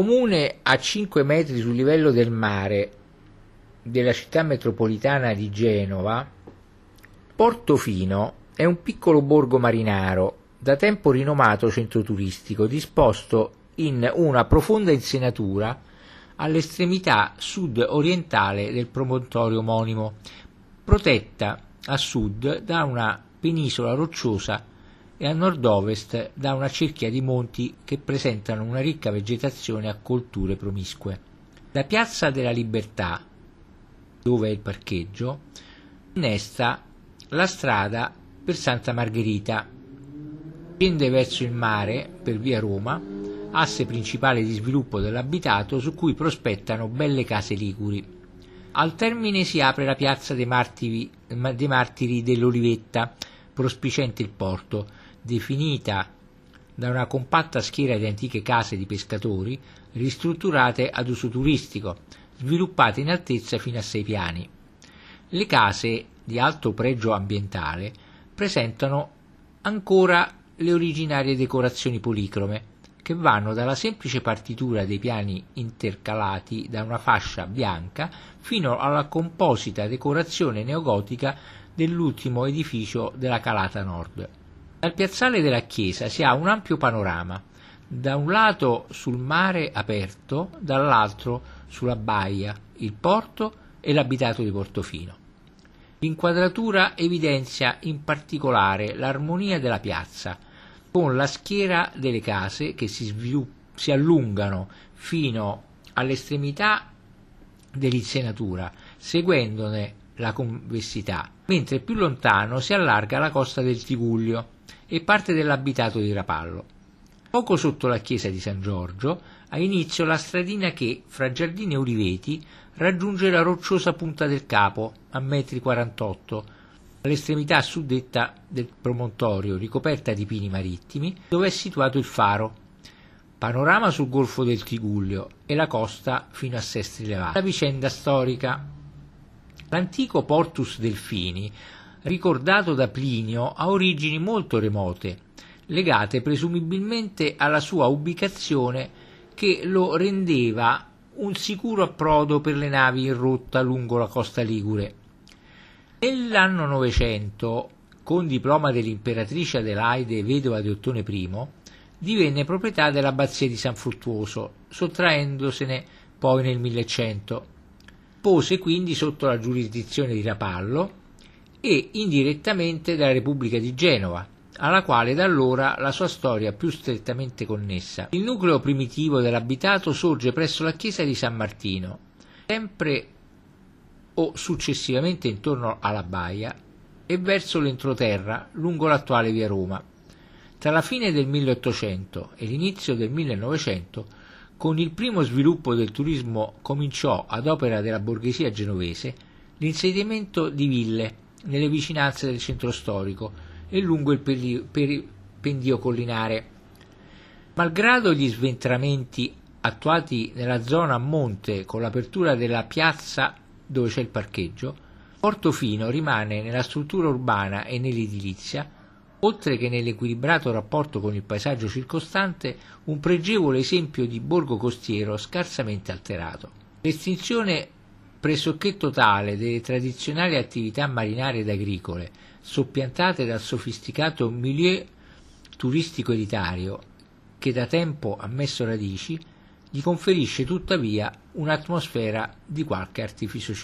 Comune a 5 metri sul livello del mare della città metropolitana di Genova, Portofino è un piccolo borgo marinaro, da tempo rinomato centro turistico, disposto in una profonda insenatura all'estremità sud-orientale del promontorio omonimo, protetta a sud da una penisola rocciosa e a nord-ovest da una cerchia di monti che presentano una ricca vegetazione a colture promiscue. La piazza della Libertà, dove è il parcheggio, innesta la strada per Santa Margherita, scende verso il mare per via Roma, asse principale di sviluppo dell'abitato su cui prospettano belle case liguri. Al termine si apre la piazza dei martiri, dei martiri dell'Olivetta, prospicente il porto, definita da una compatta schiera di antiche case di pescatori ristrutturate ad uso turistico, sviluppate in altezza fino a sei piani. Le case di alto pregio ambientale presentano ancora le originarie decorazioni policrome, che vanno dalla semplice partitura dei piani intercalati da una fascia bianca fino alla composita decorazione neogotica dell'ultimo edificio della calata nord. Dal piazzale della chiesa si ha un ampio panorama, da un lato sul mare aperto, dall'altro sulla baia, il porto e l'abitato di Portofino. L'inquadratura evidenzia in particolare l'armonia della piazza, con la schiera delle case che si, svilupp- si allungano fino all'estremità dell'insenatura, seguendone la convessità, mentre più lontano si allarga la costa del Tigullio e parte dell'abitato di Rapallo. Poco sotto la chiesa di San Giorgio ha inizio la stradina che, fra giardini e uliveti, raggiunge la rocciosa punta del capo, a metri 48, all'estremità suddetta del promontorio, ricoperta di pini marittimi, dove è situato il faro. Panorama sul golfo del Tigullio e la costa fino a Sestri Levati. La vicenda storica. L'antico Portus Delfini ricordato da Plinio, ha origini molto remote, legate presumibilmente alla sua ubicazione che lo rendeva un sicuro approdo per le navi in rotta lungo la costa ligure. Nell'anno 900, con diploma dell'imperatrice Adelaide, vedova di Ottone I, divenne proprietà dell'abbazia di San Fruttuoso, sottraendosene poi nel 1100. Pose quindi sotto la giurisdizione di Rapallo e indirettamente dalla Repubblica di Genova, alla quale da allora la sua storia più strettamente connessa. Il nucleo primitivo dell'abitato sorge presso la chiesa di San Martino, sempre o successivamente intorno alla baia e verso l'entroterra lungo l'attuale via Roma. Tra la fine del 1800 e l'inizio del 1900, con il primo sviluppo del turismo cominciò ad opera della borghesia genovese l'insediamento di ville nelle vicinanze del centro storico e lungo il pendio collinare. Malgrado gli sventramenti attuati nella zona a monte con l'apertura della piazza dove c'è il parcheggio, Portofino rimane nella struttura urbana e nell'edilizia, oltre che nell'equilibrato rapporto con il paesaggio circostante, un pregevole esempio di borgo costiero scarsamente alterato. L'estinzione pressoché totale delle tradizionali attività marinarie ed agricole, soppiantate dal sofisticato milieu turistico elitario che da tempo ha messo radici, gli conferisce tuttavia un'atmosfera di qualche artificio